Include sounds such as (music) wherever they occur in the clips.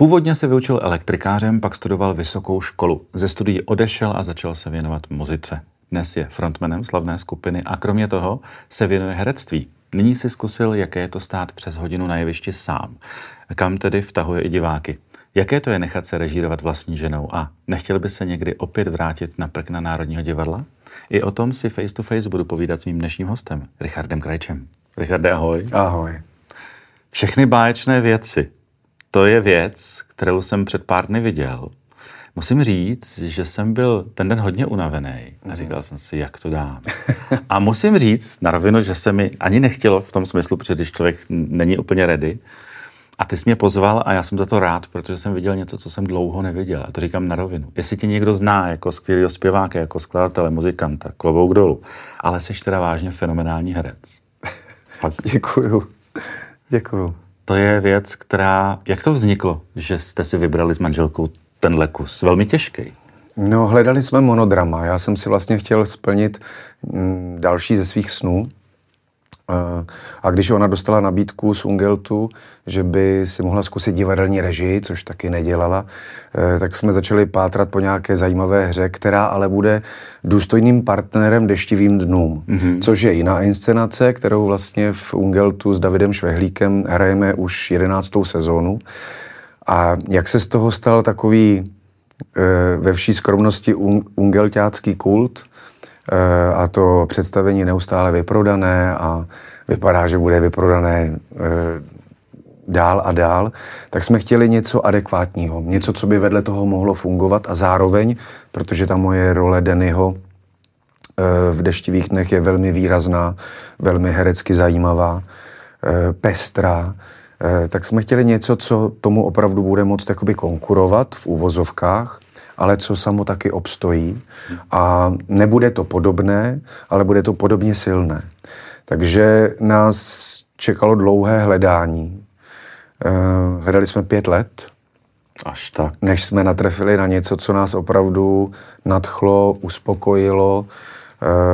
Původně se vyučil elektrikářem, pak studoval vysokou školu. Ze studií odešel a začal se věnovat muzice. Dnes je frontmanem slavné skupiny a kromě toho se věnuje herectví. Nyní si zkusil, jaké je to stát přes hodinu na jevišti sám. Kam tedy vtahuje i diváky. Jaké to je nechat se režírovat vlastní ženou a nechtěl by se někdy opět vrátit na prkna Národního divadla? I o tom si face to face budu povídat s mým dnešním hostem, Richardem Krajčem. Richarde, ahoj. Ahoj. Všechny báječné věci. To je věc, kterou jsem před pár dny viděl. Musím říct, že jsem byl ten den hodně unavený a říkal jsem si, jak to dám. A musím říct na rovinu, že se mi ani nechtělo v tom smyslu, protože když člověk není úplně ready, a ty jsi mě pozval a já jsem za to rád, protože jsem viděl něco, co jsem dlouho neviděl. A to říkám na rovinu. Jestli tě někdo zná jako skvělý zpěváka, jako skladatele, muzikanta, klobouk dolů, ale jsi teda vážně fenomenální herec. Fakt. (laughs) Děkuju. Děkuju. To je věc, která... Jak to vzniklo, že jste si vybrali s manželkou tenhle kus? Velmi těžký. No, hledali jsme monodrama. Já jsem si vlastně chtěl splnit mm, další ze svých snů, a když ona dostala nabídku z Ungeltu, že by si mohla zkusit divadelní režii, což taky nedělala, eh, tak jsme začali pátrat po nějaké zajímavé hře, která ale bude důstojným partnerem deštivým dnům, mm-hmm. což je jiná inscenace, kterou vlastně v Ungeltu s Davidem Švehlíkem hrajeme už jedenáctou sezónu. A jak se z toho stal takový eh, ve vší skromnosti ungelťácký kult, a to představení neustále vyprodané a vypadá, že bude vyprodané eh, dál a dál, tak jsme chtěli něco adekvátního, něco, co by vedle toho mohlo fungovat a zároveň, protože ta moje role Dennyho eh, v deštivých dnech je velmi výrazná, velmi herecky zajímavá, pestrá, tak jsme chtěli něco, co tomu opravdu bude moct konkurovat v úvozovkách, ale co samo taky obstojí. A nebude to podobné, ale bude to podobně silné. Takže nás čekalo dlouhé hledání. Eh, hledali jsme pět let, Až tak. Než jsme natrefili na něco, co nás opravdu nadchlo, uspokojilo,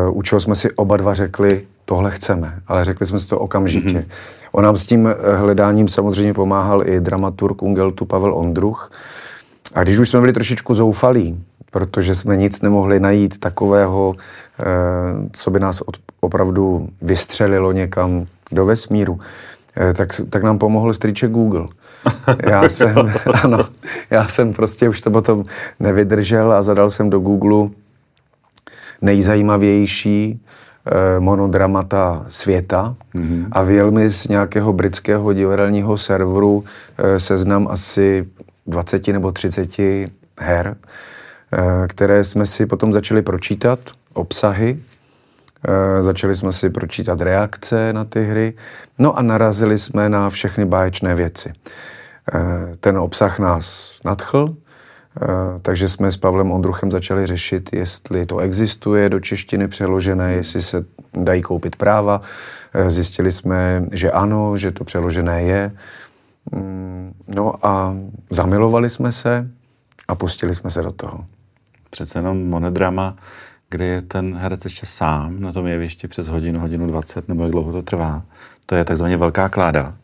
uh, u čeho jsme si oba dva řekli, tohle chceme, ale řekli jsme si to okamžitě. Mm-hmm. On nám s tím hledáním samozřejmě pomáhal i dramaturg Ungeltu Pavel Ondruch, a když už jsme byli trošičku zoufalí, protože jsme nic nemohli najít takového, eh, co by nás opravdu vystřelilo někam do vesmíru, eh, tak, tak nám pomohl strýček Google. (laughs) Já jsem, ano, já jsem prostě už to potom nevydržel a zadal jsem do Google nejzajímavější eh, monodramata světa mm-hmm. a vyjel mi z nějakého britského divadelního serveru seznam asi 20 nebo 30 her, eh, které jsme si potom začali pročítat, obsahy, eh, začali jsme si pročítat reakce na ty hry, no a narazili jsme na všechny báječné věci. Eh, ten obsah nás nadchl, takže jsme s Pavlem Ondruchem začali řešit, jestli to existuje do češtiny přeložené, jestli se dají koupit práva. Zjistili jsme, že ano, že to přeložené je. Mm, no a zamilovali jsme se a pustili jsme se do toho. Přece jenom monodrama, kde je ten herec ještě sám na tom jevišti přes hodinu, hodinu 20, nebo jak dlouho to trvá. To je takzvaně velká kláda.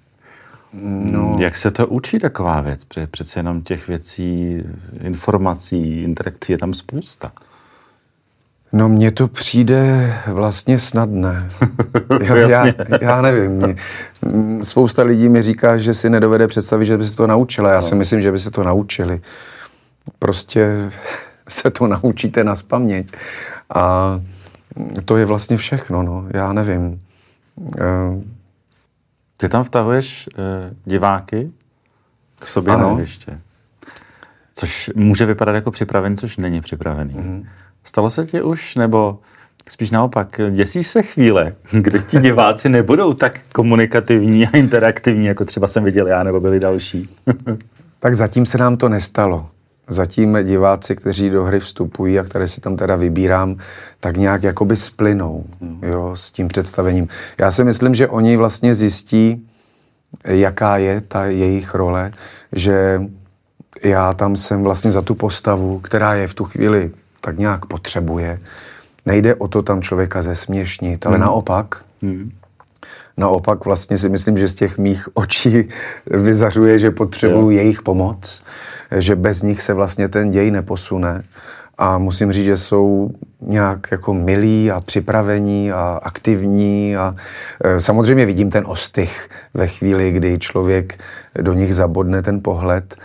No. Jak se to učí taková věc? Protože přece jenom těch věcí, informací, interakcí je tam spousta. No mně to přijde vlastně snadné. (laughs) já, já, já nevím. Mě, spousta lidí mi říká, že si nedovede představit, že by se to naučila. Já no. si myslím, že by se to naučili. Prostě (laughs) se to naučíte na spaměť. A to je vlastně všechno. No. Já nevím. Eh, Ty tam vtahuješ uh, diváky k sobě ano. na ještě. Což může vypadat jako připravený, což není připravený. Mm-hmm. Stalo se ti už, nebo spíš naopak, děsíš se chvíle, (laughs) kdy ti diváci nebudou tak komunikativní a interaktivní, jako třeba jsem viděl já, nebo byli další? (laughs) tak zatím se nám to nestalo. Zatím diváci, kteří do hry vstupují a které si tam teda vybírám, tak nějak jakoby splynou hmm. jo, s tím představením. Já si myslím, že oni vlastně zjistí, jaká je ta jejich role, že já tam jsem vlastně za tu postavu, která je v tu chvíli tak nějak potřebuje. Nejde o to tam člověka zesměšnit, ale hmm. naopak, hmm. Naopak vlastně si myslím, že z těch mých očí (laughs) vyzařuje, že potřebuju jejich pomoc, že bez nich se vlastně ten děj neposune. A musím říct, že jsou nějak jako milí a připravení a aktivní a e, samozřejmě vidím ten ostych ve chvíli, kdy člověk do nich zabodne ten pohled,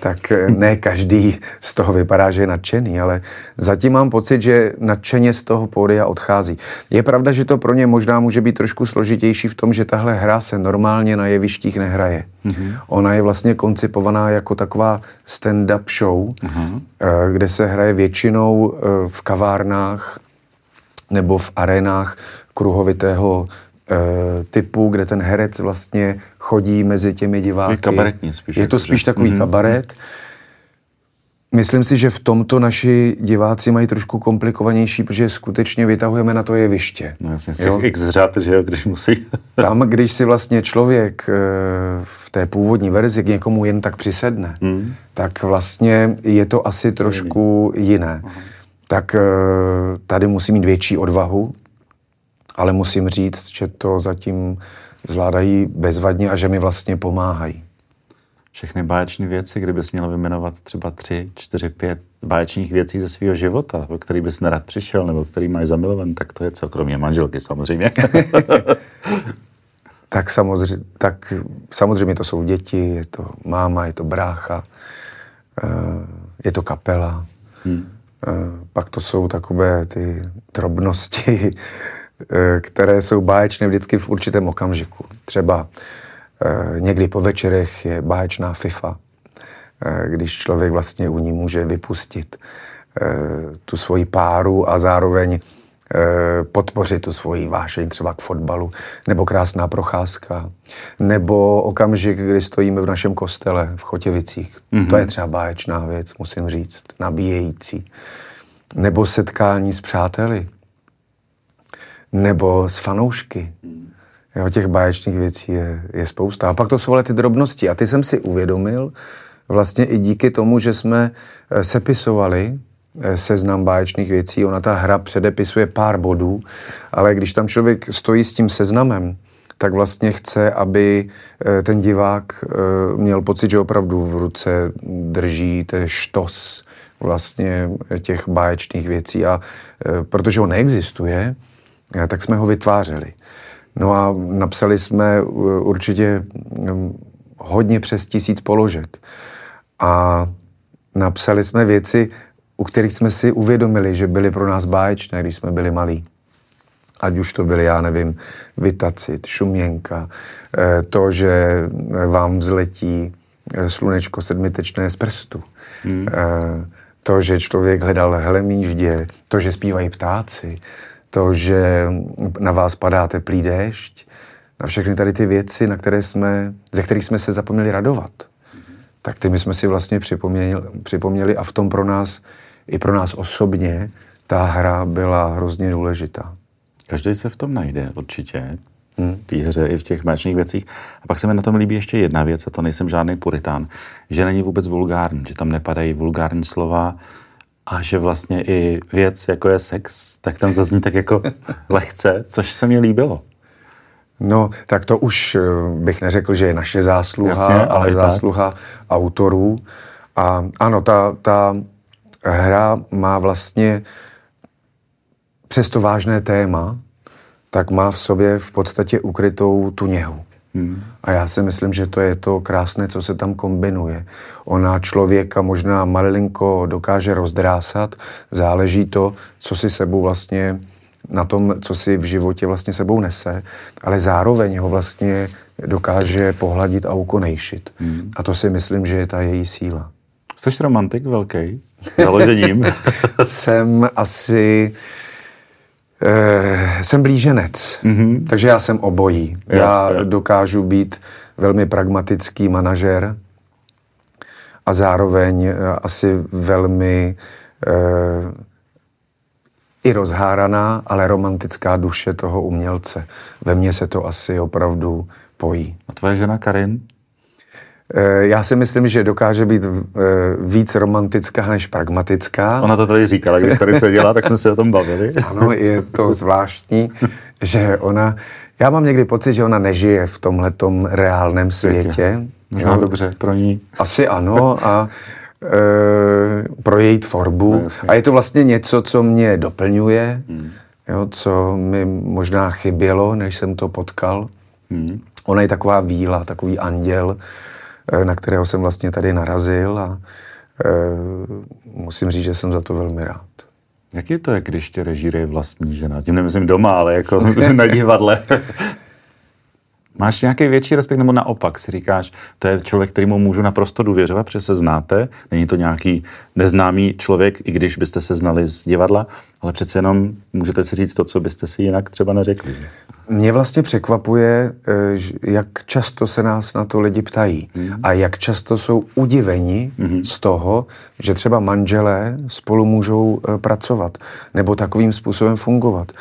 tak eh, ne každý z toho vypadá, že je nadšený, ale zatím mám pocit, že nadšeně z toho pódia odchází. Je pravda, že to pro ně možná může být trošku složitější v tom, že tahle hra se normálně na jevištích nehraje. Mm-hmm. Ona je vlastně koncipovaná jako taková stand-up show, mm-hmm. kde se hraje většinou eh, v kavárnách nebo v arenách kruhovitého typu, kde ten herec vlastně chodí mezi těmi diváky. Je kabaretní spíš. Je to spíš takový mm-hmm. kabaret. Myslím si, že v tomto naši diváci mají trošku komplikovanější, protože skutečně vytahujeme na to jeviště. No jasně, z těch jo? x řád, že jo, když musí. (laughs) Tam, když si vlastně člověk eh, v té původní verzi k někomu jen tak přisedne, mm. tak vlastně je to asi trošku jiné. Aha. Tak eh, tady musí mít větší odvahu, ale musím říct, že to zatím zvládají bezvadně a že mi vlastně pomáhají. Všechny báječní věci, kdybys měl vyjmenovat třeba tři, čtyři, pět báječných věcí ze svého života, o který bys nerad přišel nebo který máš zamilovan, tak to je co, kromě manželky samozřejmě. (laughs) tak, samozřejmě, tak samozřejmě to jsou děti, je to máma, je to brácha, eh, je to kapela. Hmm. Eh, pak to jsou takové ty drobnosti, které jsou báječné vždycky v určitém okamžiku. Třeba eh, někdy po večerech je báječná FIFA, eh, když člověk vlastně u ní může vypustit tu svoji páru a zároveň podpořit tu svoji vášeň třeba k fotbalu, nebo krásná procházka, nebo okamžik, kdy stojíme v našem kostele v Chotěvicích. Mm-hmm. To je třeba báječná věc, musím říct, nabíjející. Nebo setkání s přáteli, nebo s fanoušky. Jo, těch báječných věcí je, je spousta. A pak to jsou ale ty drobnosti. A ty jsem si uvědomil vlastně i díky tomu, že jsme eh, sepisovali eh, seznam báječných věcí. Ona ta hra předepisuje pár bodů, ale když tam člověk stojí s tím seznamem, tak vlastně chce, aby eh, ten divák měl pocit, že opravdu v ruce drží ten štos vlastně těch báječných věcí. A protože on neexistuje, tak jsme ho vytvářeli. No a napsali jsme uh, určitě um, hodně přes tisíc položek. A napsali jsme věci, u kterých jsme si uvědomili, že byly pro nás báječné, když jsme byli malí. Ať už to byly, já nevím, vytacit, šuměnka, eh, to, že vám vzletí eh, slunečko sedmitečné z prstu, hmm. Eh, to, že člověk hledal helemíždě, to, že zpívají ptáci, to, že na vás padá teplý déšť, na všechny tady ty věci, na které jsme, ze kterých jsme se zapomněli radovat, tak ty my jsme si vlastně připomněli, připomněli a v tom pro nás, i pro nás osobně, ta hra byla hrozně důležitá. Každý se v tom najde určitě, hmm. v té hře i v těch máčných věcích. A pak se mi na tom líbí ještě jedna věc, a to nejsem žádný puritán, že není vůbec vulgární, že tam nepadají vulgární slova, a že vlastně i věc, jako je sex, tak tam zazní tak jako (laughs) lehce, což se mi líbilo. No, tak to už eh, bych neřekl, že je naše zásluha, Jasně, ale, ale zásluha tak. autorů. A ano, ta, ta hra má vlastně přesto vážné téma, tak má v sobě v podstatě ukrytou tu něhu. Hmm. A já si myslím, že to je to krásné, co se tam kombinuje. Ona člověka možná malinko dokáže rozdrásat, záleží to, co si sebou vlastně na tom, co si v životě vlastně sebou nese, ale zároveň ho vlastně dokáže pohladit a ukonejšit. Hmm. A to si myslím, že je ta její síla. Jsi romantik velký? Založením? (laughs) Jsem asi Eh, jsem blíženec, mm-hmm. takže já jsem obojí. Jo, já jo. dokážu být velmi pragmatický manažer a zároveň eh, asi velmi eh, i rozháraná, ale romantická duše toho umělce. Ve mně se to asi opravdu pojí. A tvoje žena Karin? Eh, já si myslím, že dokáže být eh, víc romantická než pragmatická. Ona to tady říkala, když tady seděla, tak jsme se o tom bavili. (laughs) Ano, je to zvláštní, že ona Já mám někdy pocit, že ona nežije v tomhletom reálném světě. Možná jo. dobře pro ní. Asi ano a e, pro její tvorbu. No, a je to vlastně něco, co mě doplňuje, hmm. jo, co mi možná chybělo, než jsem to potkal. Hmm. Ona je taková víla, takový anděl, na kterého jsem vlastně tady narazil a e, musím říct, že jsem za to velmi rád. Jak je to, jak když tě režíruje vlastní žena? Tím nemyslím doma, ale jako (laughs) na divadle. (laughs) Máš nějaký větší respekt, nebo naopak si říkáš, to je člověk, kterýmu můžu naprosto důvěřovat, protože se znáte, není to nějaký neznámý člověk, i když byste se znali z divadla, ale přece jenom můžete si říct to, co byste si jinak třeba neřekli. Mě vlastně překvapuje, eh, jak často se nás na to lidi ptají mm. a jak často jsou udiveni mm. z toho, že třeba manželé spolu můžou eh, pracovat nebo takovým způsobem fungovat.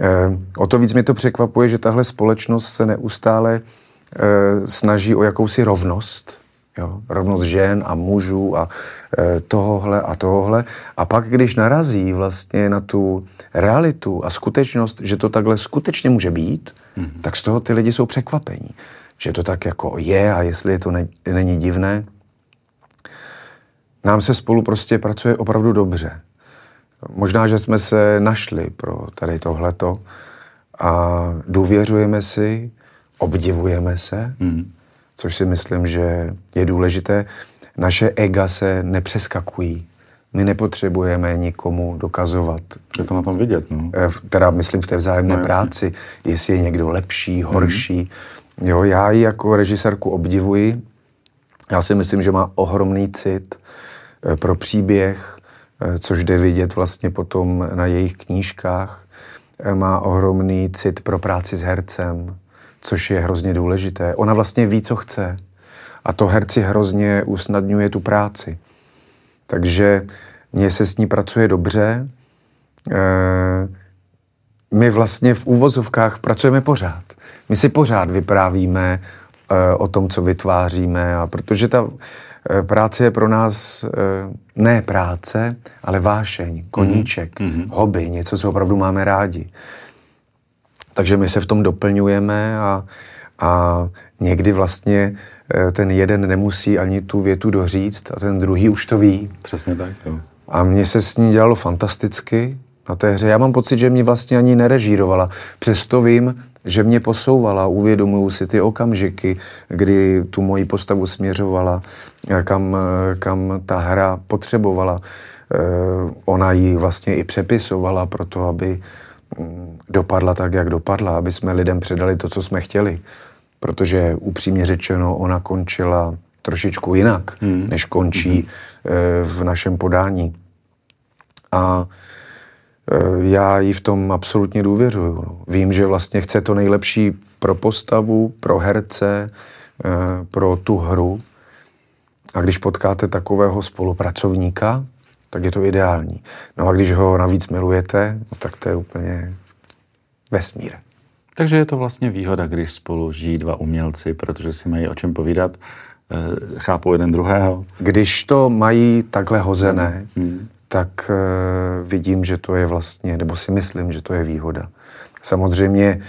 Eh, o to víc mě to překvapuje, že tahle společnost se neustále snaží o jakousi rovnost, Jo? Rovnost žen a mužů a e, tohohle a tohohle. A pak, když narazí vlastně na tu realitu a skutečnost, že to takhle skutečně může být, mm-hmm. tak z toho ty lidi jsou překvapení. Že to tak jako je a jestli to ne, není divné. Nám se spolu prostě pracuje opravdu dobře. Možná, že jsme se našli pro tady tohleto a důvěřujeme si, obdivujeme se. Mm-hmm což si myslím, že je důležité. Naše ega se nepřeskakují. My nepotřebujeme nikomu dokazovat. Je to na tom vidět, no. Eh, teda myslím v té vzájemné no, práci, jestli je někdo lepší, horší. Mm. Jo, já ji jako režisérku obdivuji. Já si myslím, že má ohromný cit eh, pro příběh, což jde vidět vlastně potom na jejich knížkách. Má ohromný cit pro práci s hercem, což je hrozně důležité. Ona vlastně ví, co chce. A to herci hrozně usnadňuje tu práci. Takže mně se s ní pracuje dobře. E, my vlastně v úvozovkách pracujeme pořád. My si pořád vyprávíme o tom, co vytváříme. A protože ta práce je pro nás e, ne práce, ale vášeň, koníček, mm-hmm. hobby, něco, co opravdu máme rádi. Takže my se v tom doplňujeme a, a někdy vlastně eh, ten jeden nemusí ani tu větu doříct a ten druhý už to ví. Přesně tak, jo. A mně se s ní dělalo fantasticky na té hře. Já mám pocit, že mě vlastně ani nerežírovala. Přesto vím, že mě posouvala, uvědomuju si ty okamžiky, kdy tu moji postavu směřovala, eh, kam, eh, kam ta hra potřebovala. Ona ji vlastně i přepisovala pro to, aby Mm, dopadla tak, jak dopadla, aby jsme lidem předali to, co jsme chtěli. Protože upřímně řečeno, ona končila trošičku jinak, hmm. než končí hmm. v našem podání. A eh, já jí v tom absolutně důvěřuju. No. Vím, že vlastně chce to nejlepší pro postavu, pro herce, eh, pro tu hru. A když potkáte takového spolupracovníka, tak je to ideální. No a když ho navíc milujete, no tak to je úplně vesmír. Takže je to vlastně výhoda, když spolu žijí dva umělci, protože si mají o čem povídat, eh, chápou jeden druhého. Když to mají takhle hozené, hmm. Tak eh, vidím, že to je vlastně, nebo si myslím, že to je výhoda. Samozřejmě...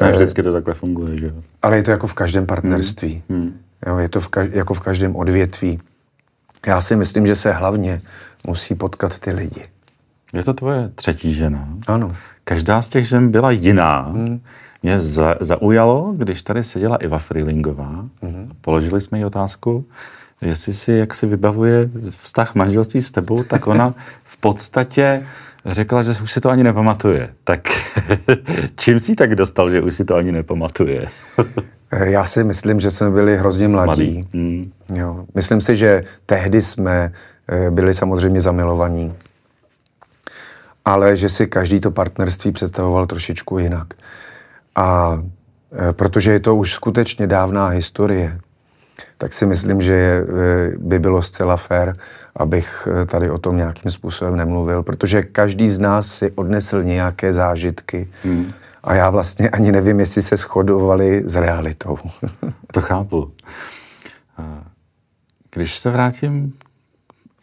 Ne vždycky to takhle funguje, že jo? Ale je to jako v každém partnerství. Hmm. Hmm. Jo, je to v kaž, jako v každém odvětví. Já si myslím, že se hlavně musí potkat ty lidi. Je to tvoje třetí žena? Ano. Každá z těch žen byla jiná. Hmm. Mě za, zaujalo, když tady seděla Iva Freelingová. Hmm. Položili jsme jí otázku, jestli si, jak si vybavuje vztah manželství s tebou, tak ona (laughs) v podstatě řekla, že už si to ani nepamatuje. Tak (laughs) čím si tak dostal, že už si to ani nepamatuje? (laughs) Já si myslím, že jsme byli hrozně mladí. mladí. Hmm. Jo. Myslím si, že tehdy jsme Eh, byli samozřejmě zamilovaní. Ale že si každý to partnerství představoval trošičku jinak. A eh, protože je to už skutečně dávná historie, tak si myslím, že eh, by bylo zcela fér, abych tady o tom nějakým způsobem nemluvil, protože každý z nás si odnesl nějaké zážitky hmm. a já vlastně ani nevím, jestli se shodovali s realitou. (laughs) to chápu. Když se vrátím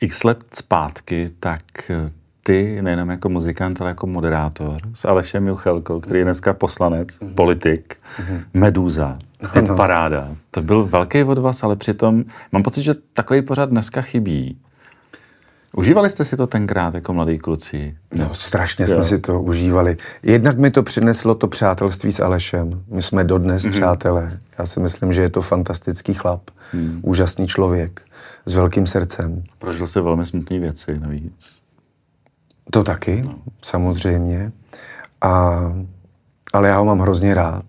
x let zpátky, tak eh, ty, nejenom jako muzikant, ale jako moderátor, s Alešem Juchelkou, který je dneska poslanec, mm-hmm. politik, mm-hmm. Medúza, hit no. paráda. To byl velký od vás, ale přitom mám pocit, že takový pořád dneska chybí. Užívali jste si to tenkrát jako mladý kluci? No, strašně jo. jsme si to užívali. Jednak mi to přineslo to přátelství s Alešem. My jsme dodnes mm-hmm. přátelé. Já si myslím, že je to fantastický chlap. Mm. Úžasný člověk. S velkým srdcem. Prožil se velmi smutné věci navíc. To taky, no. samozřejmě. A, ale já ho mám hrozně rád.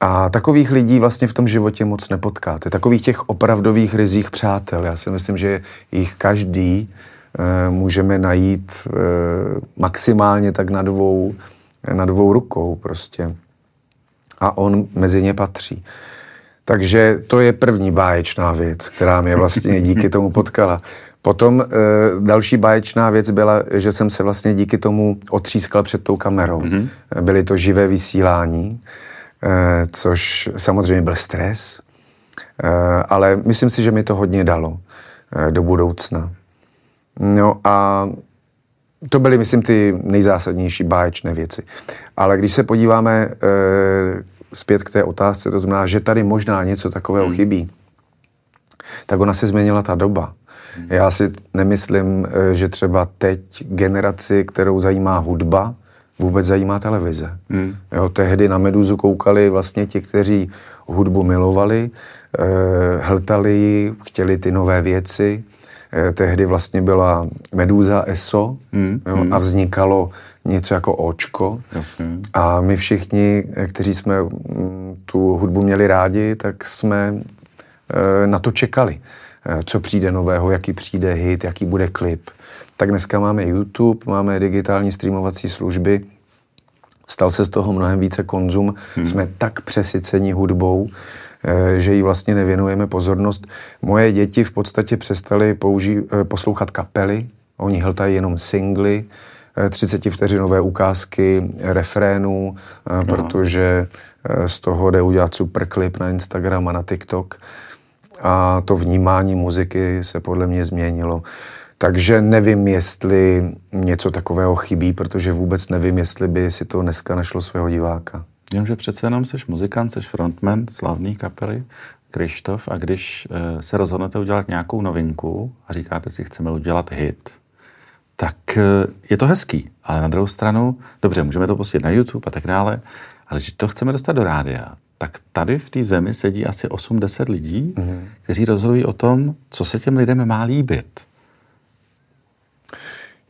A takových lidí vlastně v tom životě moc nepotkáte. Takových těch opravdových rizích přátel. Já si myslím, že jich každý e, můžeme najít e, maximálně tak na dvou, na dvou rukou prostě. A on mezi ně patří. Takže to je první báječná věc, která mě vlastně díky tomu potkala. Potom e, další báječná věc byla, že jsem se vlastně díky tomu otřískal před tou kamerou. Mm-hmm. Byly to živé vysílání. Eh, což samozřejmě byl stres, eh, ale myslím si, že mi to hodně dalo eh, do budoucna. No a to byly, myslím, ty nejzásadnější báječné věci. Ale když se podíváme zpět k té otázce, to znamená, že tady možná něco takového hmm. chybí, tak ona se změnila ta doba. Hmm. Já si nemyslím, že třeba teď generaci, kterou zajímá hudba, vůbec zajímá televize. Hmm. Jo, tehdy na Meduzu koukali vlastně ti, kteří hudbu milovali, eh, hltali ji, chtěli ty nové věci. Eh, tehdy vlastně byla Meduza ESO hmm. Jo, hmm. a vznikalo něco jako očko. Jasně. A my všichni, kteří jsme mm, tu hudbu měli rádi, tak jsme eh, na to čekali. Eh, co přijde nového, jaký přijde hit, jaký bude klip tak dneska máme YouTube, máme digitální streamovací služby, stal se z toho mnohem více konzum, hmm. jsme tak přesyceni hudbou, eh, že jí vlastně nevěnujeme pozornost. Moje děti v podstatě přestali použí, eh, poslouchat kapely, oni hltají jenom singly, 30 eh, vteřinové ukázky refrénů, protože z toho jde udělat super klip na Instagram a na TikTok. A to vnímání muziky se podle mě změnilo. Takže nevím, jestli něco takového chybí, protože vůbec nevím, jestli by si to dneska našlo svého diváka. Jenomže přece jenom jsi muzikant, jsi frontman slavný kapely Krištof a když e, se rozhodnete udělat nějakou novinku a říkáte si, chceme udělat hit, tak e, je to hezký. Ale na druhou stranu, dobře, můžeme to pustit na YouTube a tak dále, ale když to chceme dostat do rádia, tak tady v té zemi sedí asi 8-10 lidí, mm-hmm. kteří rozhodují o tom, co se těm lidem má líbit.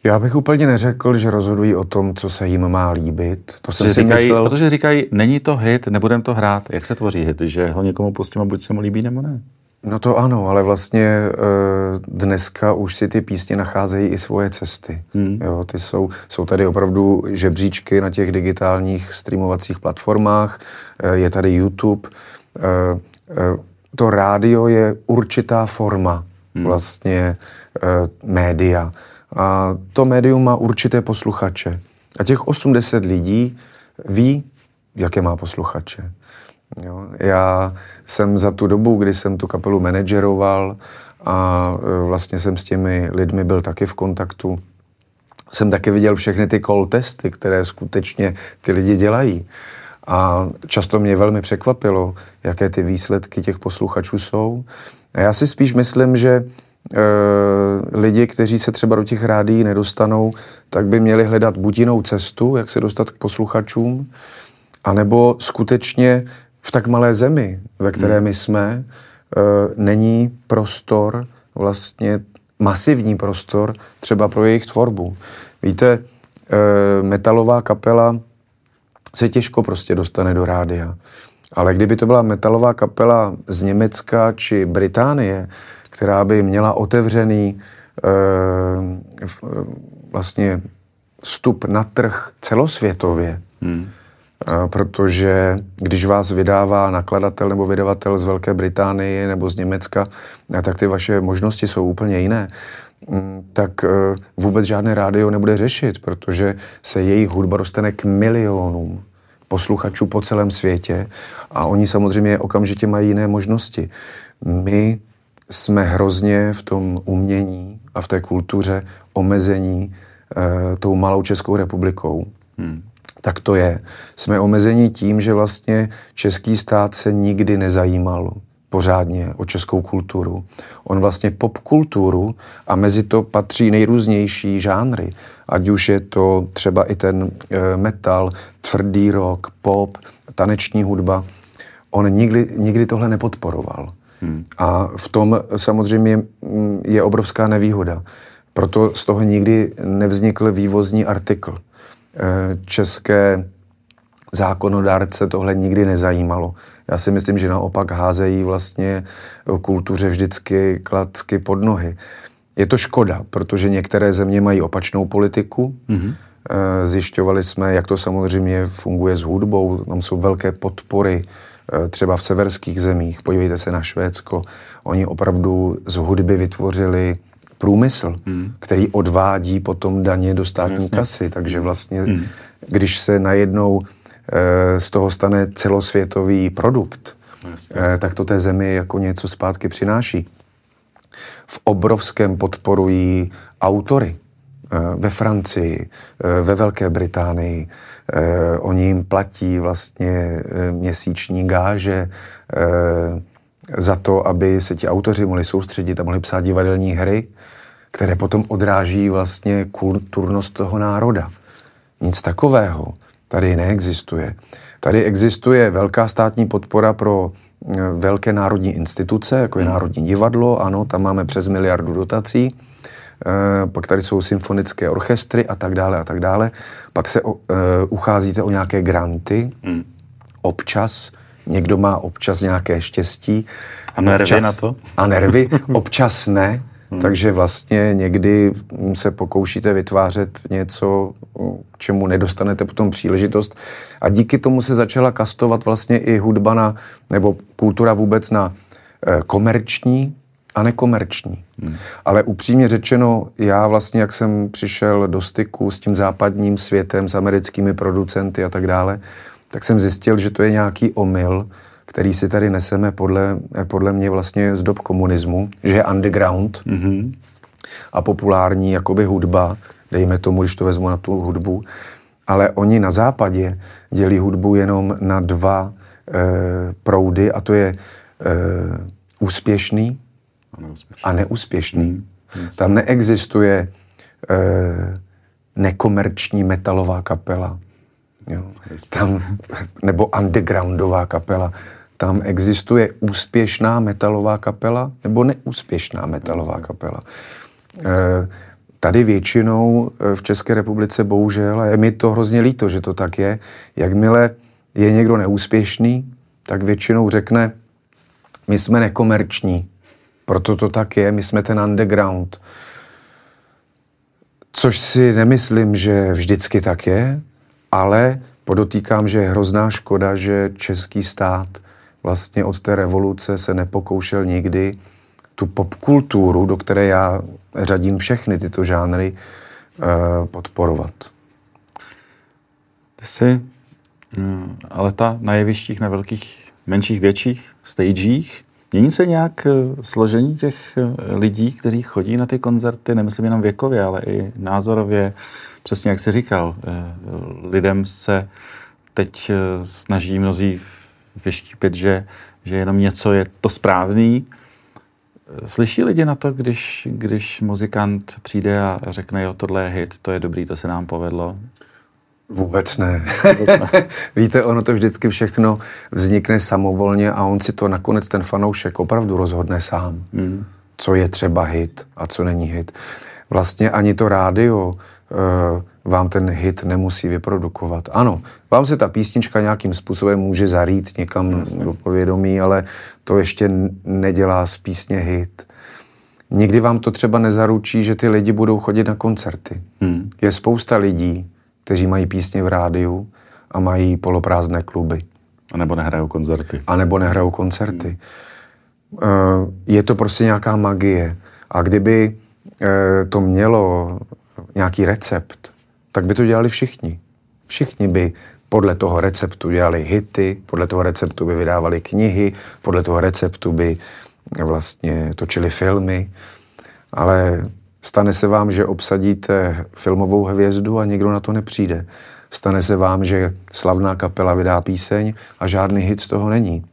Já bych úplně neřekl, že rozhodují o tom, co se jim má líbit. To jsem si říkají, myslel... Protože říkají, není to hit, nebudem to hrát. Jak se tvoří hit? Že ho někomu pustím a buď se mu líbí, nebo ne? No to ano, ale vlastně e, dneska už si ty písně nacházejí i svoje cesty. Hmm. Jo, ty jsou, jsou tady opravdu žebříčky na těch digitálních streamovacích platformách, e, je tady YouTube. E, e, to rádio je určitá forma hmm. vlastně média. A to médium má určité posluchače. A těch 80 lidí ví, jaké má posluchače. Jo. Já jsem za tu dobu, kdy jsem tu kapelu manageroval a e, vlastně jsem s těmi lidmi byl taky v kontaktu, jsem taky viděl všechny ty call testy, které skutečně ty lidi dělají. A často mě velmi překvapilo, jaké ty výsledky těch posluchačů jsou. A já si spíš myslím, že Eh, lidi, kteří se třeba do těch rádií nedostanou, tak by měli hledat buď jinou cestu, jak se dostat k posluchačům, anebo skutečně v tak malé zemi, ve které hmm. my jsme, eh, není prostor, vlastně masivní prostor třeba pro jejich tvorbu. Víte, eh, metalová kapela se těžko prostě dostane do rádia. Ale kdyby to byla metalová kapela z Německa či Británie, která by měla otevřený e, vlastně vstup na trh celosvětově. Hmm. E, protože když vás vydává nakladatel nebo vydavatel z Velké Británie nebo z Německa, tak ty vaše možnosti jsou úplně jiné mm, tak vůbec žádné rádio nebude řešit, protože se jejich hudba dostane k milionům posluchačů po celém světě a oni samozřejmě okamžitě mají jiné možnosti. My jsme hrozně v tom umění a v té kultuře omezení tou malou Českou republikou. Hmm. Tak to je. Jsme omezeni tím, že vlastně český stát se nikdy nezajímal pořádně o českou kulturu. On vlastně popkulturu a mezi to patří nejrůznější žánry. Ať už je to třeba i ten e, metal, tvrdý rock, pop, taneční hudba. On nikdy, nikdy tohle nepodporoval. Hmm. A v tom samozřejmě mm, je obrovská nevýhoda. Proto z toho nikdy nevznikl vývozní artikl. E, české zákonodárce tohle nikdy nezajímalo. Já si myslím, že naopak házejí vlastně kultuře vždycky klacky pod nohy. Je to škoda, protože některé země mají opačnou politiku. Mm-hmm. Zjišťovali jsme, jak to samozřejmě funguje s hudbou. Tam jsou velké podpory eh, třeba v severských zemích. Podívejte se na Švédsko. Oni opravdu z hudby vytvořili průmysl, mm. který odvádí potom daně do státní Jasně. kasy. Takže vlastně, mm. když se najednou z toho stane celosvětový produkt, Jasně. Eh, tak to té zemi jako něco zpátky přináší. V obrovském podporují autory eh, ve Francii, ve Velké Británii. Oni jim platí vlastně měsíční gáže za to, aby se ti autoři mohli soustředit a mohli psát divadelní hry, které potom odráží vlastně kulturnost toho národa. Nic takového tady neexistuje. Tady existuje velká státní podpora pro eh, velké národní instituce, jako je hmm. Národní divadlo, ano, tam máme přes miliardu dotací, e, pak tady jsou symfonické orchestry a tak dále a tak dále. Pak se o, e, ucházíte o nějaké granty, hmm. občas, někdo má občas nějaké štěstí. A nervy občas, na to? A nervy, (laughs) občas ne. Hmm. Takže vlastně někdy se pokoušíte vytvářet něco, k čemu nedostanete potom příležitost. A díky tomu se začala kastovat vlastně i hudba na, nebo kultura vůbec na eh, komerční a nekomerční. Hmm. Ale upřímně řečeno, já vlastně, jak jsem přišel do styku s tím západním světem, s americkými producenty a tak dále, tak jsem zjistil, že to je nějaký omyl, který si tady neseme podle, podle mě vlastně z dob komunismu, že je underground mm-hmm. a populární jakoby hudba, dejme tomu, když to vezmu na tu hudbu, ale oni na západě dělí hudbu jenom na dva e, proudy a to je e, úspěšný a neúspěšný. A neúspěšný. Mm, Tam neexistuje e, nekomerční metalová kapela. Jo. Tam, nebo undergroundová kapela tam existuje úspěšná metalová kapela nebo neúspěšná metalová kapela. E, tady většinou e, v České republice bohužel, a je mi to hrozně líto, že to tak je, jakmile je někdo neúspěšný, tak většinou řekne, my jsme nekomerční, proto to tak je, my jsme ten underground. Což si nemyslím, že vždycky tak je, ale podotýkám, že je hrozná škoda, že český stát vlastně od té revoluce se nepokoušel nikdy tu popkulturu, do které já řadím všechny tyto žánry, eh, podporovat. Ty jsi mm, ale ta na jevištích, na velkých, menších, větších stagech, mění se nějak eh, složení těch eh, lidí, kteří chodí na ty koncerty, nemyslím jenom věkově, ale i názorově, přesně jak jsi říkal, lidem se teď snaží mnozí vyštípit, že, že jenom něco je to správný. Slyší lidi na to, když, když muzikant přijde a řekne, jo, tohle je hit, to je dobrý, to se nám povedlo? Vůbec ne. Vůbec ne. (laughs) Víte, ono to vždycky všechno vznikne samovolně a on si to nakonec ten fanoušek opravdu rozhodne sám. Mm. Co je třeba hit a co není hit. Vlastně ani to rádio vám ten hit nemusí vyprodukovat. Ano, vám se ta písnička nějakým způsobem může zarít někam Jasně. do povědomí, ale to ještě nedělá z písně hit. Nikdy vám to třeba nezaručí, že ty lidi budou chodit na koncerty. Hmm. Je spousta lidí, kteří mají písně v rádiu a mají poloprázdné kluby. A nebo nehrajou koncerty. A nebo nehrajou koncerty. Hmm. Je to prostě nějaká magie. A kdyby eh, to mělo nějaký recept, tak by to dělali všichni. Všichni by podle toho receptu dělali hity, podle toho receptu by vydávali knihy, podle toho receptu by vlastně točili filmy, ale Stane se vám, že obsadíte filmovou hvězdu a nikdo na to nepřijde. Stane se vám, že slavná kapela vydá píseň a žádný hit z toho není.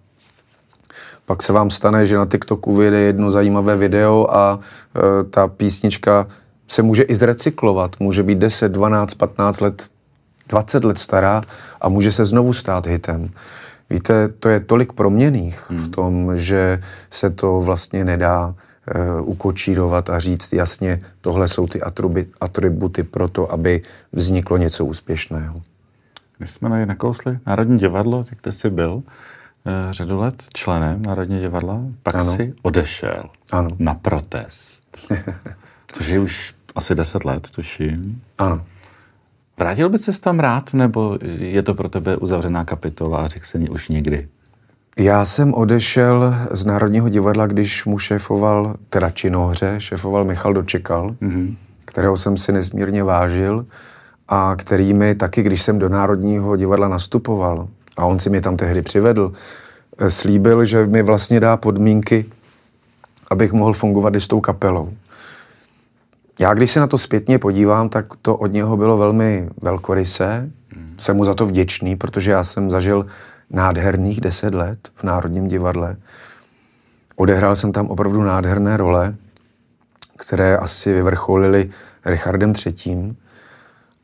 Pak se vám stane, že na TikToku vyjde jedno zajímavé video a e, ta písnička se může i zrecyklovat. Může být 10, 12, 15 let, 20 let stará a může se znovu stát hitem. Víte, to je tolik proměných hmm. v tom, že se to vlastně nedá uh, ukočírovat a říct jasně, tohle jsou ty atributy, atributy pro to, aby vzniklo něco úspěšného. My jsme na nakousli Národní divadlo, tak ty jsi byl uh, řadu let členem Národního divadla, pak ano. si odešel ano. na protest. (laughs) Což je už asi deset let, tuším. Ano. Vrátil by se tam rád, nebo je to pro tebe uzavřená kapitola a řekl ní už nikdy? Já jsem odešel z Národního divadla, když mu šéfoval, teda činohře, šéfoval Michal Dočekal, mm-hmm. kterého jsem si nesmírně vážil a který mi taky, když jsem do Národního divadla nastupoval, a on si mě tam tehdy přivedl, eh, slíbil, že mi vlastně dá podmínky, abych mohl fungovat i s tou kapelou. Já když se na to zpětně podívám, tak to od něho bylo velmi velkorysé. Hmm. Jsem mu za to vděčný, protože já jsem zažil nádherných deset let v Národním divadle. Odehrál jsem tam opravdu nádherné role, které asi vyvrcholily Richardem III.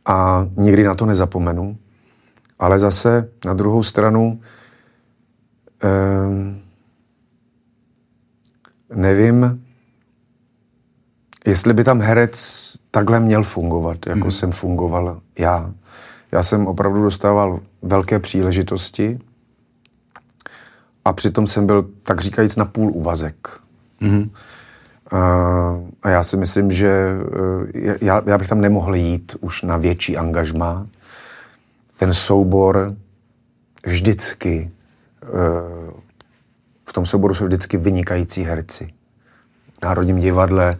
A nikdy na to nezapomenu. Ale zase na druhou stranu eh, nevím, jestli by tam herec takhle měl fungovat, jako mm. jsem fungoval já. Já jsem opravdu dostával velké příležitosti a přitom jsem byl, tak říkajíc, na půl úvazek. Mm. A já si myslím, že eh, já, já bych tam nemohl jít už na větší angažmá. Ten soubor vždycky, eh, v tom souboru jsou vždycky vynikající herci. V Národním divadle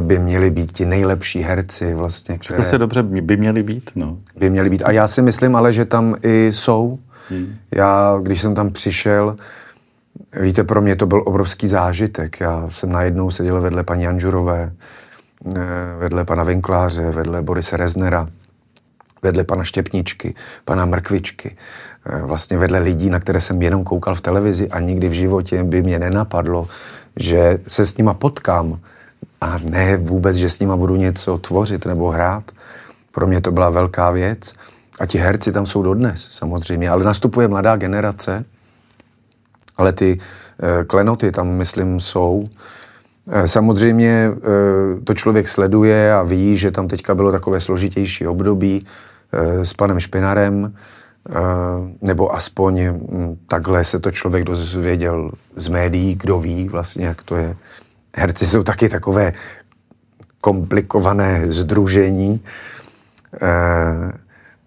by měli být ti nejlepší herci vlastně. Které se dobře, by měli být, no. By měli být. A já si myslím ale, že tam i jsou. Hmm. Já, když jsem tam přišel, víte, pro mě to byl obrovský zážitek. Já jsem najednou seděl vedle paní Anžurové, eh, vedle pana Vinkláře, vedle Borise Reznera, vedle pana Štěpničky, pana Mrkvičky, eh, vlastně vedle lidí, na které jsem jenom koukal v televizi a nikdy v životě by mě nenapadlo, že se s nima potkám a ne vůbec, že s nima budu něco tvořit nebo hrát. Pro mě to byla velká věc. A ti herci tam jsou dodnes, samozřejmě. Ale nastupuje mladá generace, ale ty e, klenoty tam, myslím, jsou. E, samozřejmě e, to člověk sleduje a ví, že tam teďka bylo takové složitější období e, s panem Špinarem, nebo aspoň m, takhle se to člověk dozvěděl z médií, kdo ví vlastně, jak to je herci jsou taky takové komplikované združení eh,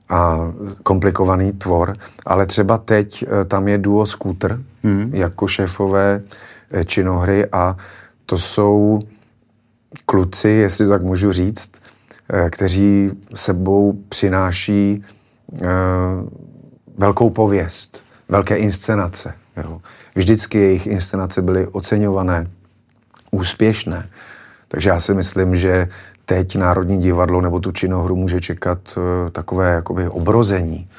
a komplikovaný tvor, ale třeba teď eh, tam je duo Scooter hmm. jako šéfové eh, činohry a to jsou kluci, jestli to tak můžu říct, kteří sebou přináší velkou pověst, velké inscenace. Jo. Vždycky jejich inscenace byly oceňované úspěšné. Takže já si myslím, že teď Národní divadlo nebo tu činohru může čekat uh, takové jakoby obrození.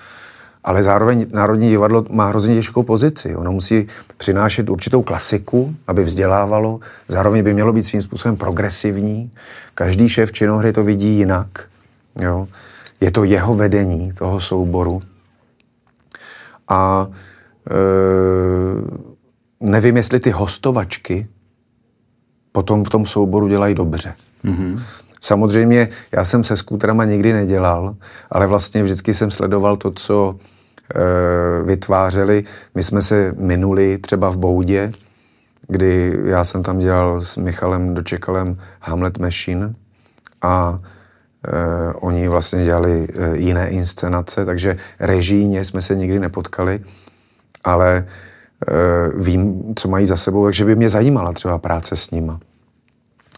Ale zároveň Národní divadlo má hrozně těžkou pozici. Ono musí přinášet určitou klasiku, aby vzdělávalo. Zároveň by mělo být svým způsobem progresivní. Každý šéf činohry to vidí jinak. Jo? Je to jeho vedení toho souboru. A e, nevím, jestli ty hostovačky potom v tom souboru dělají dobře. Mm-hmm. Samozřejmě já jsem se skútrama nikdy nedělal, ale vlastně vždycky jsem sledoval to, co e, vytvářeli. My jsme se minuli třeba v Boudě, kdy já jsem tam dělal s Michalem Dočekalem Hamlet Machine a e, oni vlastně dělali e, jiné inscenace, takže režijně jsme se nikdy nepotkali, ale Eh, vím, co mají za sebou, takže by mě zajímala třeba práce s nima.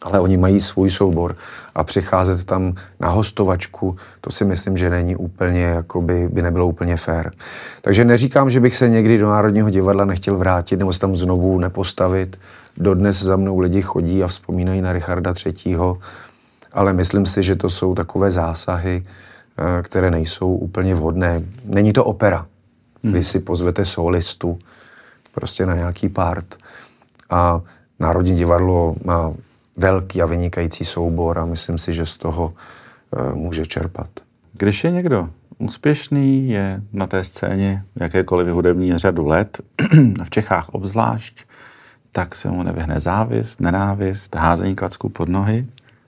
Ale oni mají svůj soubor a přicházet tam na hostovačku, to si myslím, že není úplně, jakoby, by nebylo úplně fér. Takže neříkám, že bych se někdy do Národního divadla nechtěl vrátit nebo se tam znovu nepostavit. Dodnes za mnou lidi chodí a vzpomínají na Richarda III. ale myslím si, že to jsou takové zásahy, eh, které nejsou úplně vhodné. Není to opera, kdy hmm. si pozvete solistu prostě na nějaký part a Národní divadlo má velký a vynikající soubor a myslím si, že z toho uh, může čerpat. Když je někdo úspěšný, je na té scéně jakékoliv hudební řadu let, (clears throat) v Čechách obzvlášť, tak se mu nevyhne závist, nenávist, házení klacků pod nohy.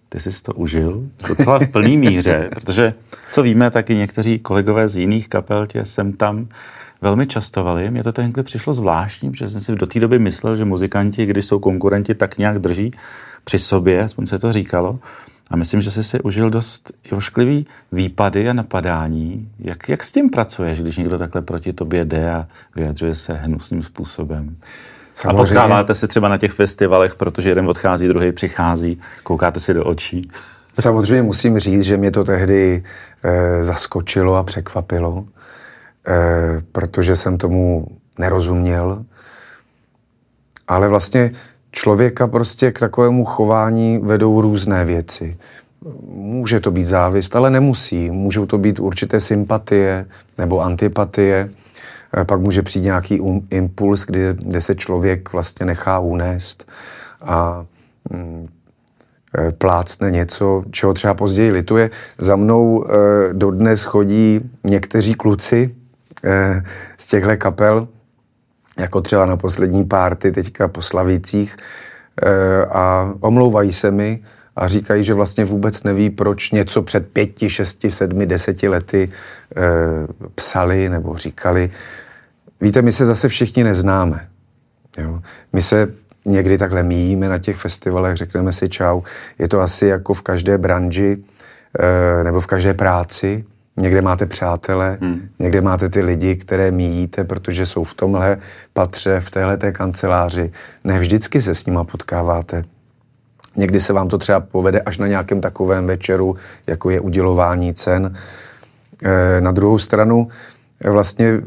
Ty jsi to užil docela v plný míře, (laughs) protože co víme, tak i někteří kolegové z jiných kapel tě sem tam velmi častovali. Mně to tenhle přišlo zvláštní, protože jsem si do té doby myslel, že muzikanti, když jsou konkurenti, tak nějak drží při sobě, aspoň se to říkalo. A myslím, že jsi si užil dost ošklivý výpady a napadání. Jak, jak s tím pracuješ, když někdo takhle proti tobě jde a vyjadřuje se hnusným způsobem? Samozřejmě. A potkáváte se třeba na těch festivalech, protože jeden odchází, druhý přichází, koukáte si do očí. Samozřejmě musím říct, že mě to tehdy e, zaskočilo a překvapilo, protože jsem tomu nerozuměl. Ale vlastně člověka prostě k takovému chování vedou různé věci. Může to být závist, ale nemusí. Můžou to být určité sympatie nebo antipatie. Eh, pak může přijít nějaký um, impuls, kdy, kde se člověk vlastně nechá unést a mm, eh, plácne něco, čeho třeba později lituje. Za mnou e, dodnes chodí někteří kluci z těchto kapel, jako třeba na poslední párty teďka po Slavících e, a omlouvají se mi a říkají, že vlastně vůbec neví, proč něco před pěti, šesti, sedmi, deseti lety e, psali nebo říkali. Víte, my se zase všichni neznáme. Jo? My se někdy takhle míjíme na těch festivalech, řekneme si čau. Je to asi jako v každé branži nebo v každé práci. Někde máte přátele, hmm. někde máte ty lidi, které míjíte, protože jsou v tomhle patře, v téhle té kanceláři. Ne vždycky se s nima potkáváte. Někdy se vám to třeba povede až na nějakém takovém večeru, jako je udělování cen. E, na druhou stranu, vlastně e,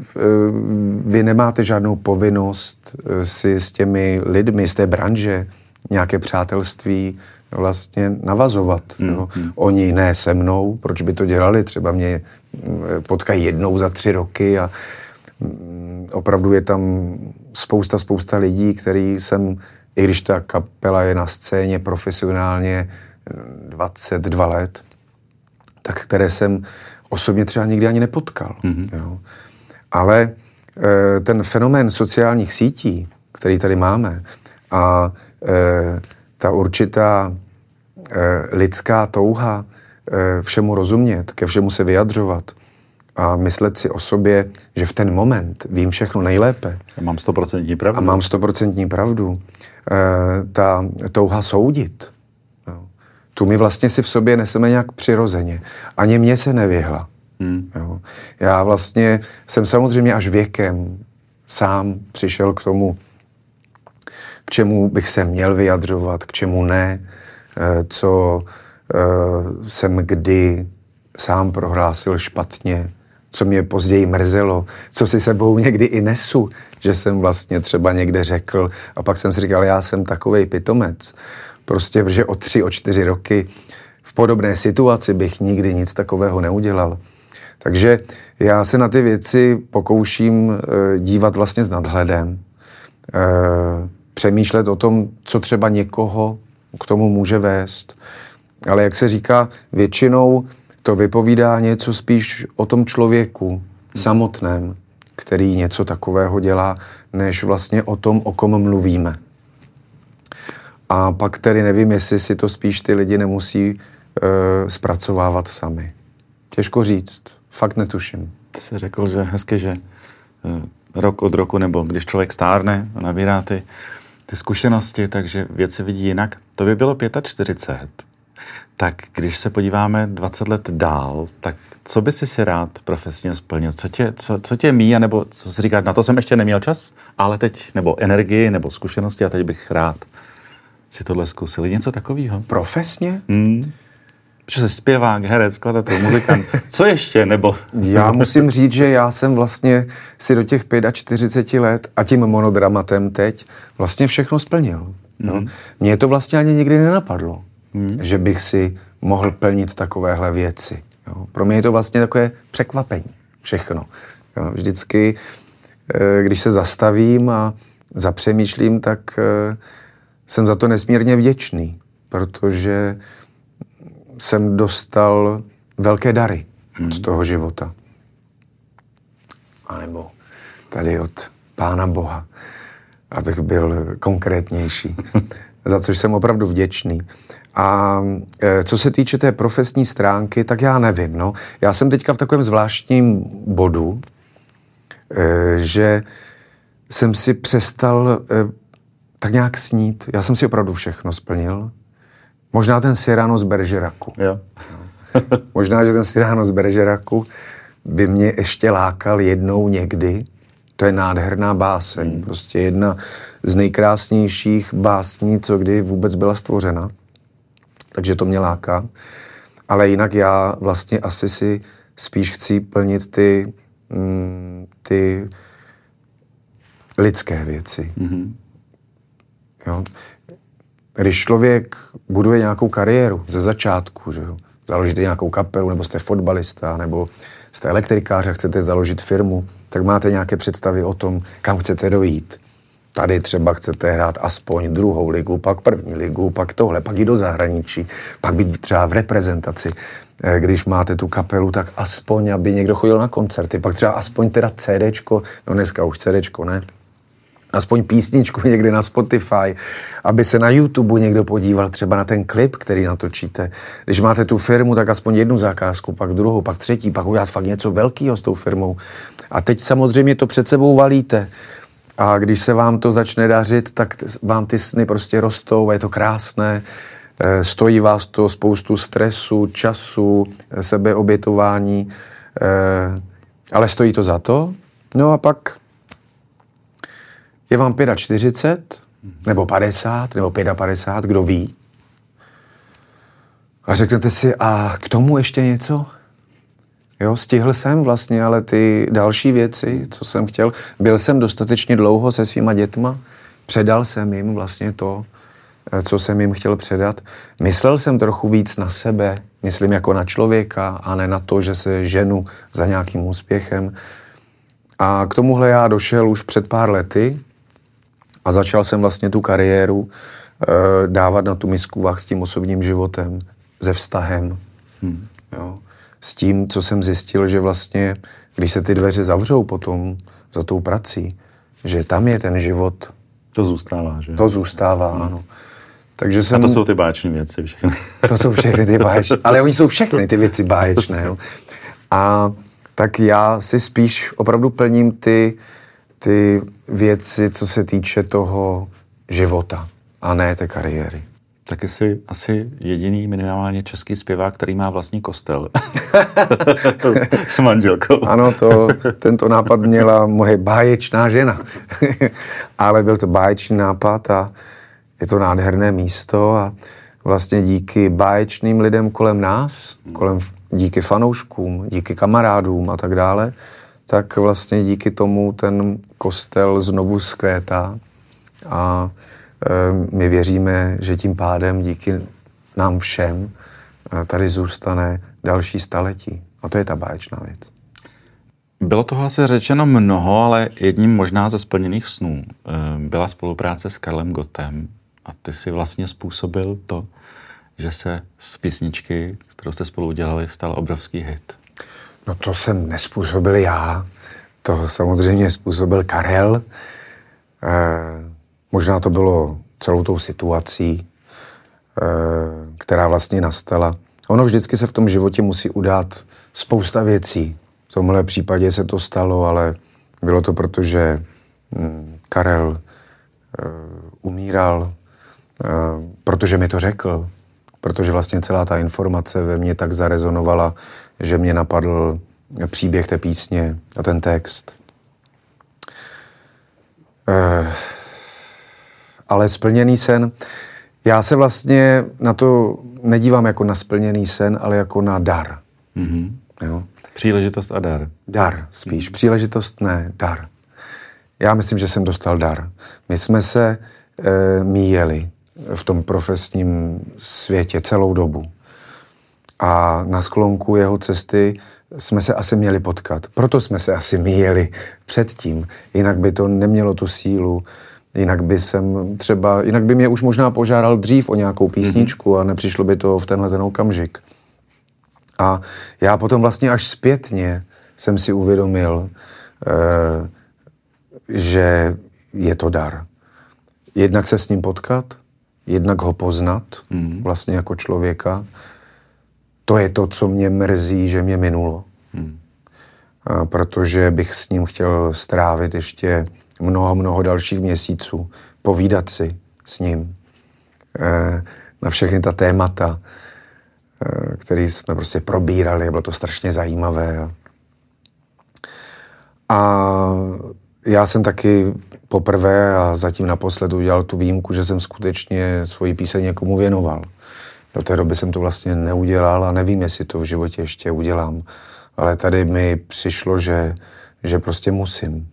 vy nemáte žádnou povinnost si s těmi lidmi z té branže nějaké přátelství vlastně navazovat. Mm, no. mm. Oni ne se mnou, proč by to dělali? Třeba mě mm, potkají jednou za tři roky a mm, opravdu je tam spousta, spousta lidí, který jsem, i když ta kapela je na scéně profesionálně 22 let, tak které jsem osobně třeba nikdy ani nepotkal. Mm-hmm. Jo. Ale e, ten fenomén sociálních sítí, který tady máme, a e, ta určitá e, lidská touha e, všemu rozumět, ke všemu se vyjadřovat a myslet si o sobě, že v ten moment vím všechno nejlépe. A mám stoprocentní pravdu. A mám stoprocentní pravdu. E, ta touha soudit, no, tu my vlastně si v sobě neseme nějak přirozeně. Ani mě se nevyhla. Hmm. Jo. Já vlastně jsem samozřejmě až věkem sám přišel k tomu, k čemu bych se měl vyjadřovat, k čemu ne, eh, co eh, jsem kdy sám prohlásil špatně, co mě později mrzelo, co si sebou někdy i nesu, že jsem vlastně třeba někde řekl a pak jsem si říkal, já jsem takovej pitomec. Prostě, že o tři, o čtyři roky v podobné situaci bych nikdy nic takového neudělal. Takže já se na ty věci pokouším eh, dívat vlastně s nadhledem, přemýšlet o tom, co třeba někoho k tomu může vést. Ale jak se říká, většinou to vypovídá něco spíš o tom člověku samotném, který něco takového dělá, než vlastně o tom, o kom mluvíme. A pak tedy nevím, jestli si to spíš ty lidi nemusí uh, zpracovávat sami. Těžko říct fakt netuším. Ty jsi řekl, že hezky, že eh, rok od roku, nebo když člověk stárne a nabírá ty, ty zkušenosti, takže věci vidí jinak. To by bylo 45. Tak když se podíváme 20 let dál, tak co by si si rád profesně splnil? Co tě, co, co tě mí, nebo co si říkat, na to jsem ještě neměl čas, ale teď, nebo energii, nebo zkušenosti a teď bych rád si tohle zkusil. Něco takového? Profesně? Hmm. Protože jsi zpěvák, herec, skladatel, muzikant. Co ještě? Nebo... Já musím říct, že já jsem vlastně si do těch 45 let a tím monodramatem teď vlastně všechno splnil. No. Mně to vlastně ani nikdy nenapadlo, mm. že bych si mohl plnit takovéhle věci. Jo. Pro mě je to vlastně takové překvapení, všechno. Jo. Vždycky, eh, když se zastavím a zapřemýšlím, tak eh, jsem za to nesmírně vděčný, protože jsem dostal velké dary hmm. od toho života. A nebo tady od Pána Boha, abych byl konkrétnější, (laughs) za což jsem opravdu vděčný. A e, co se týče té profesní stránky, tak já nevím. No. Já jsem teďka v takovém zvláštním bodu, e, že jsem si přestal e, tak nějak snít. Já jsem si opravdu všechno splnil. Možná ten Cyrano z Beržeraku. Jo. (laughs) Možná, že ten Cyrano z Beržeraku by mě ještě lákal jednou někdy. To je nádherná báseň. Hmm. Prostě jedna z nejkrásnějších básní, co kdy vůbec byla stvořena. Takže to mě láká. Ale jinak já vlastně asi si spíš chci plnit ty, mm, ty lidské věci. Mm-hmm. Jo? Když člověk buduje nějakou kariéru ze začátku, že jo? založíte nějakou kapelu, nebo jste fotbalista, nebo jste elektrikář a chcete založit firmu, tak máte nějaké představy o tom, kam chcete dojít. Tady třeba chcete hrát aspoň druhou ligu, pak první ligu, pak tohle, pak jít do zahraničí, pak být třeba v reprezentaci. Eh, když máte tu kapelu, tak aspoň, aby někdo chodil na koncerty, pak třeba aspoň teda CDčko, no dneska už CDčko, ne? Aspoň písničku někde na Spotify, aby se na YouTube někdo podíval třeba na ten klip, který natočíte. Když máte tu firmu, tak aspoň jednu zakázku, pak druhou, pak třetí, pak udělat fakt něco velkého s tou firmou. A teď samozřejmě to před sebou valíte. A když se vám to začne dařit, tak vám ty sny prostě rostou a je to krásné. Eh, stojí vás to spoustu stresu, času, sebeobětování, eh, ale stojí to za to. No a pak je vám 45, nebo 50, nebo 55, kdo ví. A řeknete si, a k tomu ještě něco? Jo, stihl jsem vlastně, ale ty další věci, co jsem chtěl, byl jsem dostatečně dlouho se svýma dětma, předal jsem jim vlastně to, eh, co jsem jim chtěl předat. Myslel jsem trochu víc na sebe, myslím jako na člověka a ne na to, že se ženu za nějakým úspěchem. A k tomuhle já došel už před pár lety, a začal jsem vlastně tu kariéru e, dávat na tu misku vah s tím osobním životem, se vztahem. Hmm. Jo. S tím, co jsem zjistil, že vlastně, když se ty dveře zavřou potom za tou prací, že tam je ten život. To zůstává, že? To zůstává, hmm. ano. Takže jsem... A to jsou ty báječné věci všechny. To jsou všechny ty báječné, (laughs) ale oni jsou všechny ty věci báječné. Jo. A tak já si spíš opravdu plním ty, ty věci, co se týče toho života a ne té kariéry. Tak jsi asi jediný minimálně český zpěvák, který má vlastní kostel. (laughs) S manželkou. ano, to, tento nápad měla moje báječná žena. (laughs) Ale byl to báječný nápad a je to nádherné místo a vlastně díky báječným lidem kolem nás, kolem, díky fanouškům, díky kamarádům a tak dále, tak vlastně díky tomu ten kostel znovu zkvétá a e, my věříme, že tím pádem díky nám všem e, tady zůstane další staletí. A to je ta báječná věc. Bylo toho asi řečeno mnoho, ale jedním možná ze splněných snů e, byla spolupráce s Karlem Gotem a ty si vlastně způsobil to, že se z písničky, kterou jste spolu udělali, stal obrovský hit. No to jsem nespůsobil já. To samozřejmě způsobil Karel. E, možná to bylo celou tou situací, e, která vlastně nastala. Ono vždycky se v tom životě musí udát spousta věcí. V tomhle případě se to stalo, ale bylo to proto, že hm, Karel e, umíral, e, protože mi to řekl, protože vlastně celá ta informace ve mně tak zarezonovala, že mě napadl příběh té písně a ten text. Eh, ale splněný sen, já se vlastně na to nedívám jako na splněný sen, ale jako na dar. Mm-hmm. Jo? Příležitost a dar. Dar spíš. Mm-hmm. Příležitost ne, dar. Já myslím, že jsem dostal dar. My jsme se e, míjeli v tom profesním světě celou dobu. A na sklonku jeho cesty jsme se asi měli potkat. Proto jsme se asi míjeli předtím. Jinak by to nemělo tu sílu. Jinak by jsem třeba, jinak by mě už možná požádal dřív o nějakou písničku mm-hmm. a nepřišlo by to v tenhle ten okamžik. A já potom vlastně až zpětně jsem si uvědomil, eh, že je to dar. Jednak se s ním potkat, jednak ho poznat, mm. vlastně jako člověka. To je to, co mě mrzí, že mě minulo. Mm. A protože bych s ním chtěl strávit ještě mnoho, mnoho dalších měsíců, povídat si s ním e, na všechny ta témata, e, které jsme prostě probírali, bylo to strašně zajímavé. A já jsem taky poprvé a zatím naposled udělal tu výjimku, že jsem skutečně svoji píseň někomu věnoval. Do té doby jsem to vlastně neudělal a nevím, jestli to v životě ještě udělám. Ale tady mi přišlo, že, že prostě musím.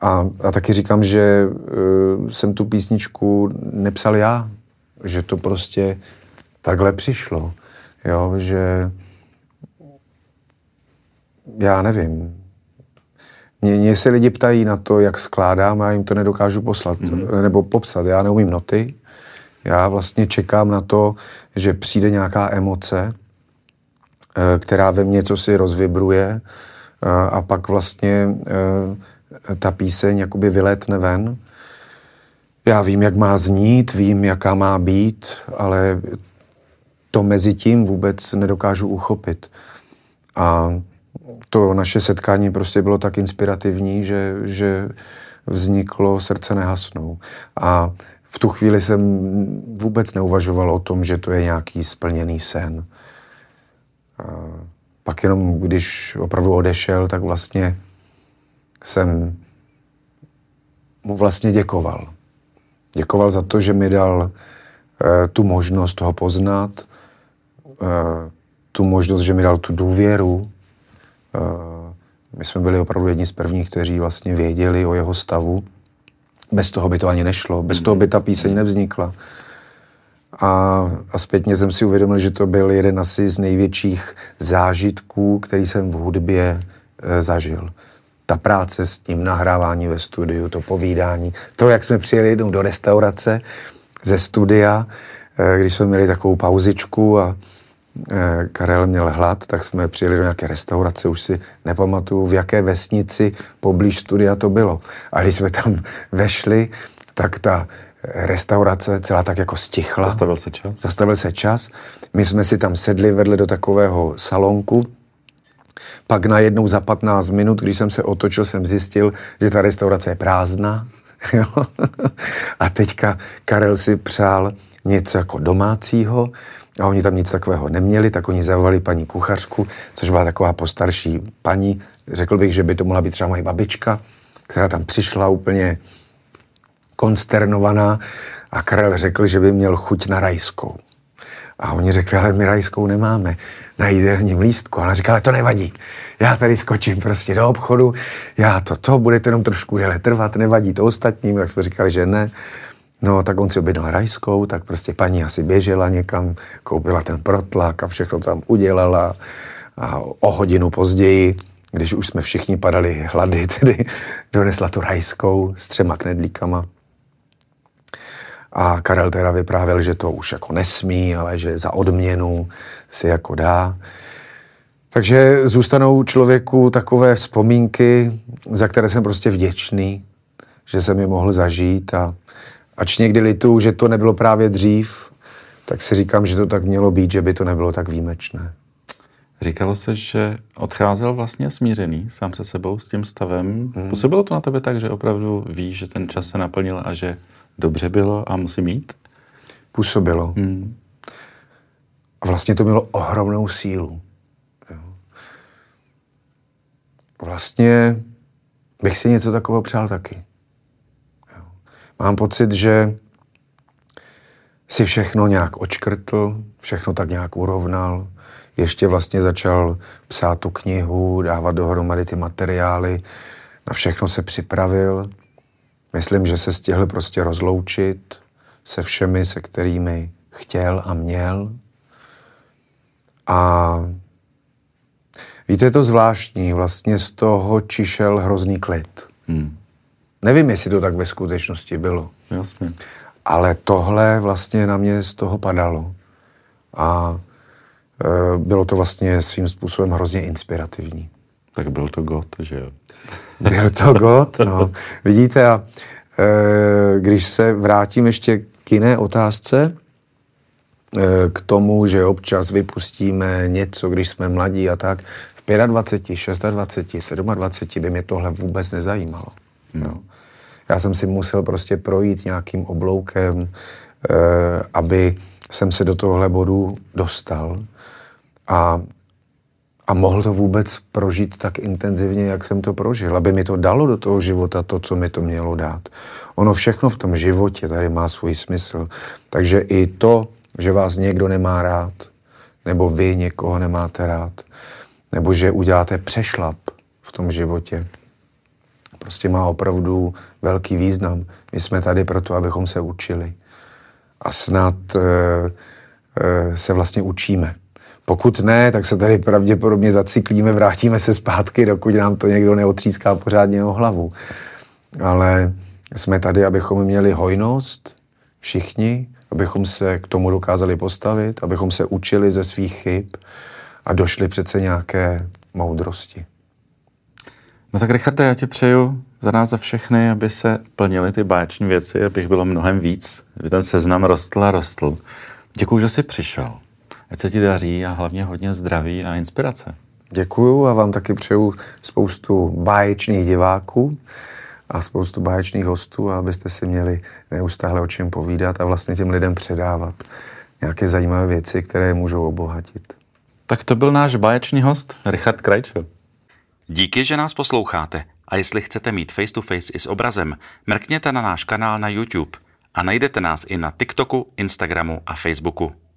A, a taky říkám, že uh, jsem tu písničku nepsal já, že to prostě takhle přišlo. Jo, že já nevím, mě, mě se lidi ptají na to, jak skládám, a já jim to nedokážu poslat mm-hmm. nebo popsat. Já neumím noty. Já vlastně čekám na to, že přijde nějaká emoce, eh, která ve mně co si rozvibruje eh, a pak vlastně eh, ta píseň jakoby vylétne ven. Já vím, jak má znít, vím, jaká má být, ale to mezi tím vůbec nedokážu uchopit. A to naše setkání prostě bylo tak inspirativní, že, že vzniklo Srdce nehasnou. A v tu chvíli jsem vůbec neuvažoval o tom, že to je nějaký splněný sen. A pak jenom, když opravdu odešel, tak vlastně jsem mu vlastně děkoval. Děkoval za to, že mi dal e, tu možnost ho poznat, e, tu možnost, že mi dal tu důvěru, Eh, my jsme byli opravdu jedni z prvních, kteří vlastně věděli o jeho stavu. Bez toho by to ani nešlo, bez toho by ta píseň nevznikla. A, a zpětně jsem si uvědomil, že to byl jeden asi z největších zážitků, který jsem v hudbě e, zažil. Ta práce s tím, nahrávání ve studiu, to povídání, to, jak jsme přijeli jednou do restaurace ze studia, e, když jsme měli takovou pauzičku a Karel měl hlad, tak jsme přijeli do nějaké restaurace, už si nepamatuju, v jaké vesnici poblíž studia to bylo. A když jsme tam (laughs) vešli, tak ta restaurace celá tak jako stichla. Zastavil se čas. Zastavil se čas. My jsme si tam sedli vedle do takového salonku, pak najednou za 15 minut, když jsem se otočil, jsem zjistil, že ta restaurace je prázdná. (laughs) a teďka Karel si přál něco jako domácího, a oni tam nic takového neměli, tak oni zavolali paní kuchařku, což byla taková postarší paní. Řekl bych, že by to mohla být třeba moje babička, která tam přišla úplně konsternovaná a Karel řekl, že by měl chuť na rajskou. A oni řekli, ale my rajskou nemáme na jídelním lístku. A ona říkala, ale to nevadí. Já tady skočím prostě do obchodu, já to, to bude to jenom trošku déle trvat, nevadí to ostatním. Tak jsme říkali, že ne. No, tak on si objednal rajskou, tak prostě paní asi běžela někam, koupila ten protlak a všechno tam udělala. A o hodinu později, když už jsme všichni padali hlady, (laughs) tedy donesla tu rajskou s třema knedlíkama. A Karel teda vyprávěl, že to už jako nesmí, ale že za odměnu si jako dá. Takže zůstanou člověku takové vzpomínky, za které jsem prostě vděčný, že jsem je mohl zažít a ač někdy litu, že to nebylo právě dřív, tak si říkám, že to tak mělo být, že by to nebylo tak výjimečné. Říkalo se, že odcházel vlastně smířený sám se sebou s tím stavem. Hmm. Působilo to na tebe tak, že opravdu víš, že ten čas se naplnil a že dobře bylo a musí mít? Působilo. Hmm. A vlastně to mělo ohromnou sílu. Vlastně bych si něco takového přál taky. Mám pocit, že si všechno nějak očkrtl, všechno tak nějak urovnal, ještě vlastně začal psát tu knihu, dávat dohromady ty materiály, na všechno se připravil. Myslím, že se stihl prostě rozloučit se všemi, se kterými chtěl a měl. A víte, je to zvláštní, vlastně z toho čišel hrozný klid. Hmm. Nevím, jestli to tak ve skutečnosti bylo. Jasně. Ale tohle vlastně na mě z toho padalo. A e, bylo to vlastně svým způsobem hrozně inspirativní. Tak byl to God, že jo? (laughs) Byl to God, no. Vidíte, a e, když se vrátím ještě k jiné otázce, e, k tomu, že občas vypustíme něco, když jsme mladí a tak, v 25, 26, 27 by mě tohle vůbec nezajímalo. Hmm. Já jsem si musel prostě projít nějakým obloukem, eh, aby jsem se do tohle bodu dostal a, a mohl to vůbec prožít tak intenzivně, jak jsem to prožil, aby mi to dalo do toho života to, co mi to mělo dát. Ono všechno v tom životě tady má svůj smysl. Takže i to, že vás někdo nemá rád, nebo vy někoho nemáte rád, nebo že uděláte přešlap v tom životě, prostě má opravdu velký význam. My jsme tady proto, abychom se učili. A snad e, e, se vlastně učíme. Pokud ne, tak se tady pravděpodobně zacyklíme, vrátíme se zpátky, dokud nám to někdo neotříská pořádně o hlavu. Ale jsme tady, abychom měli hojnost, všichni, abychom se k tomu dokázali postavit, abychom se učili ze svých chyb a došli přece nějaké moudrosti. No tak Richarde, já ti přeju za nás za všechny, aby se plnily ty báječní věci, abych bylo mnohem víc, aby ten seznam rostl a rostl. Děkuji, že jsi přišel. Ať se ti daří a hlavně hodně zdraví a inspirace. Děkuju a vám taky přeju spoustu báječných diváků a spoustu báječných hostů, abyste si měli neustále o čem povídat a vlastně těm lidem předávat nějaké zajímavé věci, které je můžou obohatit. Tak to byl náš báječný host, Richard Krajčo. Díky, že nás posloucháte. A jestli chcete mít face to face i s obrazem, mrkněte na náš kanál na YouTube a najdete nás i na TikToku, Instagramu a Facebooku.